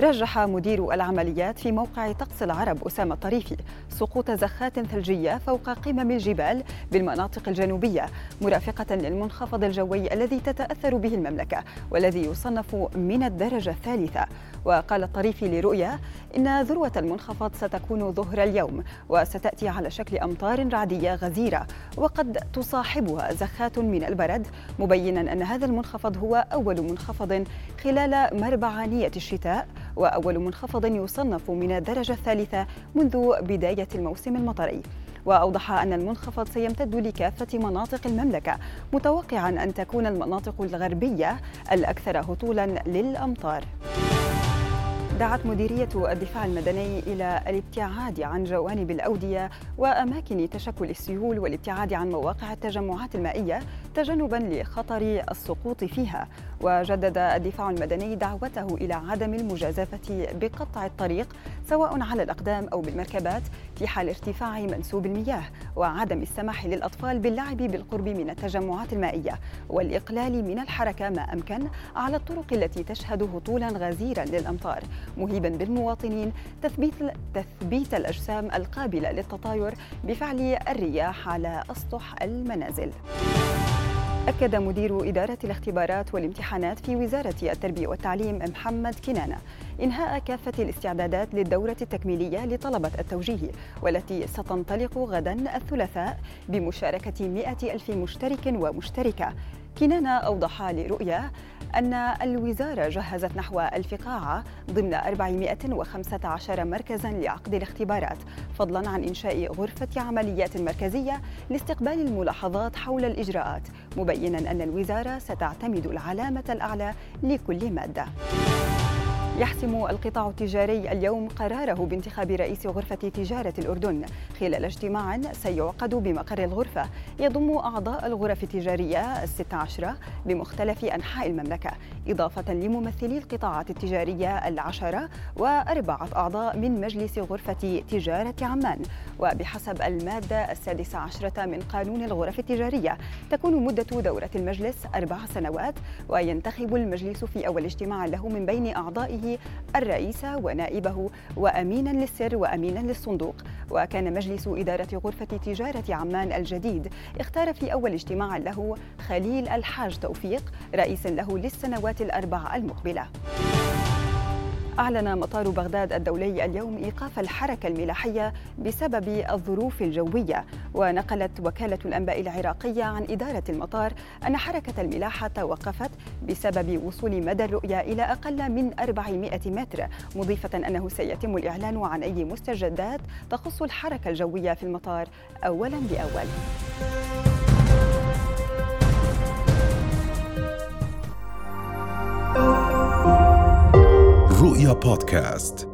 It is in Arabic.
رجح مدير العمليات في موقع طقس العرب أسامة الطريفي سقوط زخات ثلجية فوق قمم الجبال بالمناطق الجنوبية مرافقة للمنخفض الجوي الذي تتأثر به المملكة والذي يصنف من الدرجة الثالثة. وقال الطريفي لرؤيا إن ذروة المنخفض ستكون ظهر اليوم وستأتي على شكل أمطار رعدية غزيرة وقد تصاحبها زخات من البرد مبينا أن هذا المنخفض هو أول منخفض خلال مربعانية الشتاء وأول منخفض يصنف من الدرجة الثالثة منذ بداية الموسم المطري. وأوضح أن المنخفض سيمتد لكافة مناطق المملكة متوقعا أن تكون المناطق الغربية الأكثر هطولا للأمطار. دعت مديرية الدفاع المدني إلى الابتعاد عن جوانب الأودية وأماكن تشكل السيول والابتعاد عن مواقع التجمعات المائية تجنبا لخطر السقوط فيها. وجدد الدفاع المدني دعوته إلى عدم المجازفة بقطع الطريق سواء على الأقدام أو بالمركبات في حال ارتفاع منسوب المياه وعدم السماح للأطفال باللعب بالقرب من التجمعات المائية والإقلال من الحركة ما أمكن على الطرق التي تشهد هطولا غزيرا للأمطار مهيبا بالمواطنين تثبيت تثبيت الأجسام القابلة للتطاير بفعل الرياح على أسطح المنازل. أكد مدير إدارة الاختبارات والامتحانات في وزارة التربية والتعليم محمد كنانة إنهاء كافة الاستعدادات للدورة التكميلية لطلبة التوجيه والتي ستنطلق غدا الثلاثاء بمشاركة 100 ألف مشترك ومشتركة. كنانة أوضح لرؤيا أن الوزارة جهزت نحو ألف قاعة ضمن 415 مركزا لعقد الاختبارات فضلا عن إنشاء غرفة عمليات مركزية لاستقبال الملاحظات حول الإجراءات مبينا أن الوزارة ستعتمد العلامة الأعلى لكل مادة. يحسم القطاع التجاري اليوم قراره بانتخاب رئيس غرفة تجارة الأردن. خلال اجتماع سيعقد بمقر الغرفة. يضم أعضاء الغرف التجارية الست عشرة بمختلف أنحاء المملكة. إضافة لممثلي القطاعات التجارية العشرة وأربعة أعضاء من مجلس غرفة تجارة عمان. وبحسب المادة السادسة عشرة من قانون الغرف التجارية تكون مدة دورة المجلس أربع سنوات وينتخب المجلس في أول اجتماع له من بين أعضائه الرئيس ونائبه وأمينا للسر وأمينا للصندوق. وكان مجلس إدارة غرفة تجارة عمان الجديد اختار في أول اجتماع له خليل الحاج توفيق رئيسا له للسنوات الأربع المقبلة. أعلن مطار بغداد الدولي اليوم إيقاف الحركة الملاحية بسبب الظروف الجوية. ونقلت وكالة الأنباء العراقية عن إدارة المطار أن حركة الملاحة توقفت بسبب وصول مدى الرؤية إلى أقل من 400 متر مضيفة أنه سيتم الإعلان عن أي مستجدات تخص الحركة الجوية في المطار أولا بأول. رؤيا بودكاست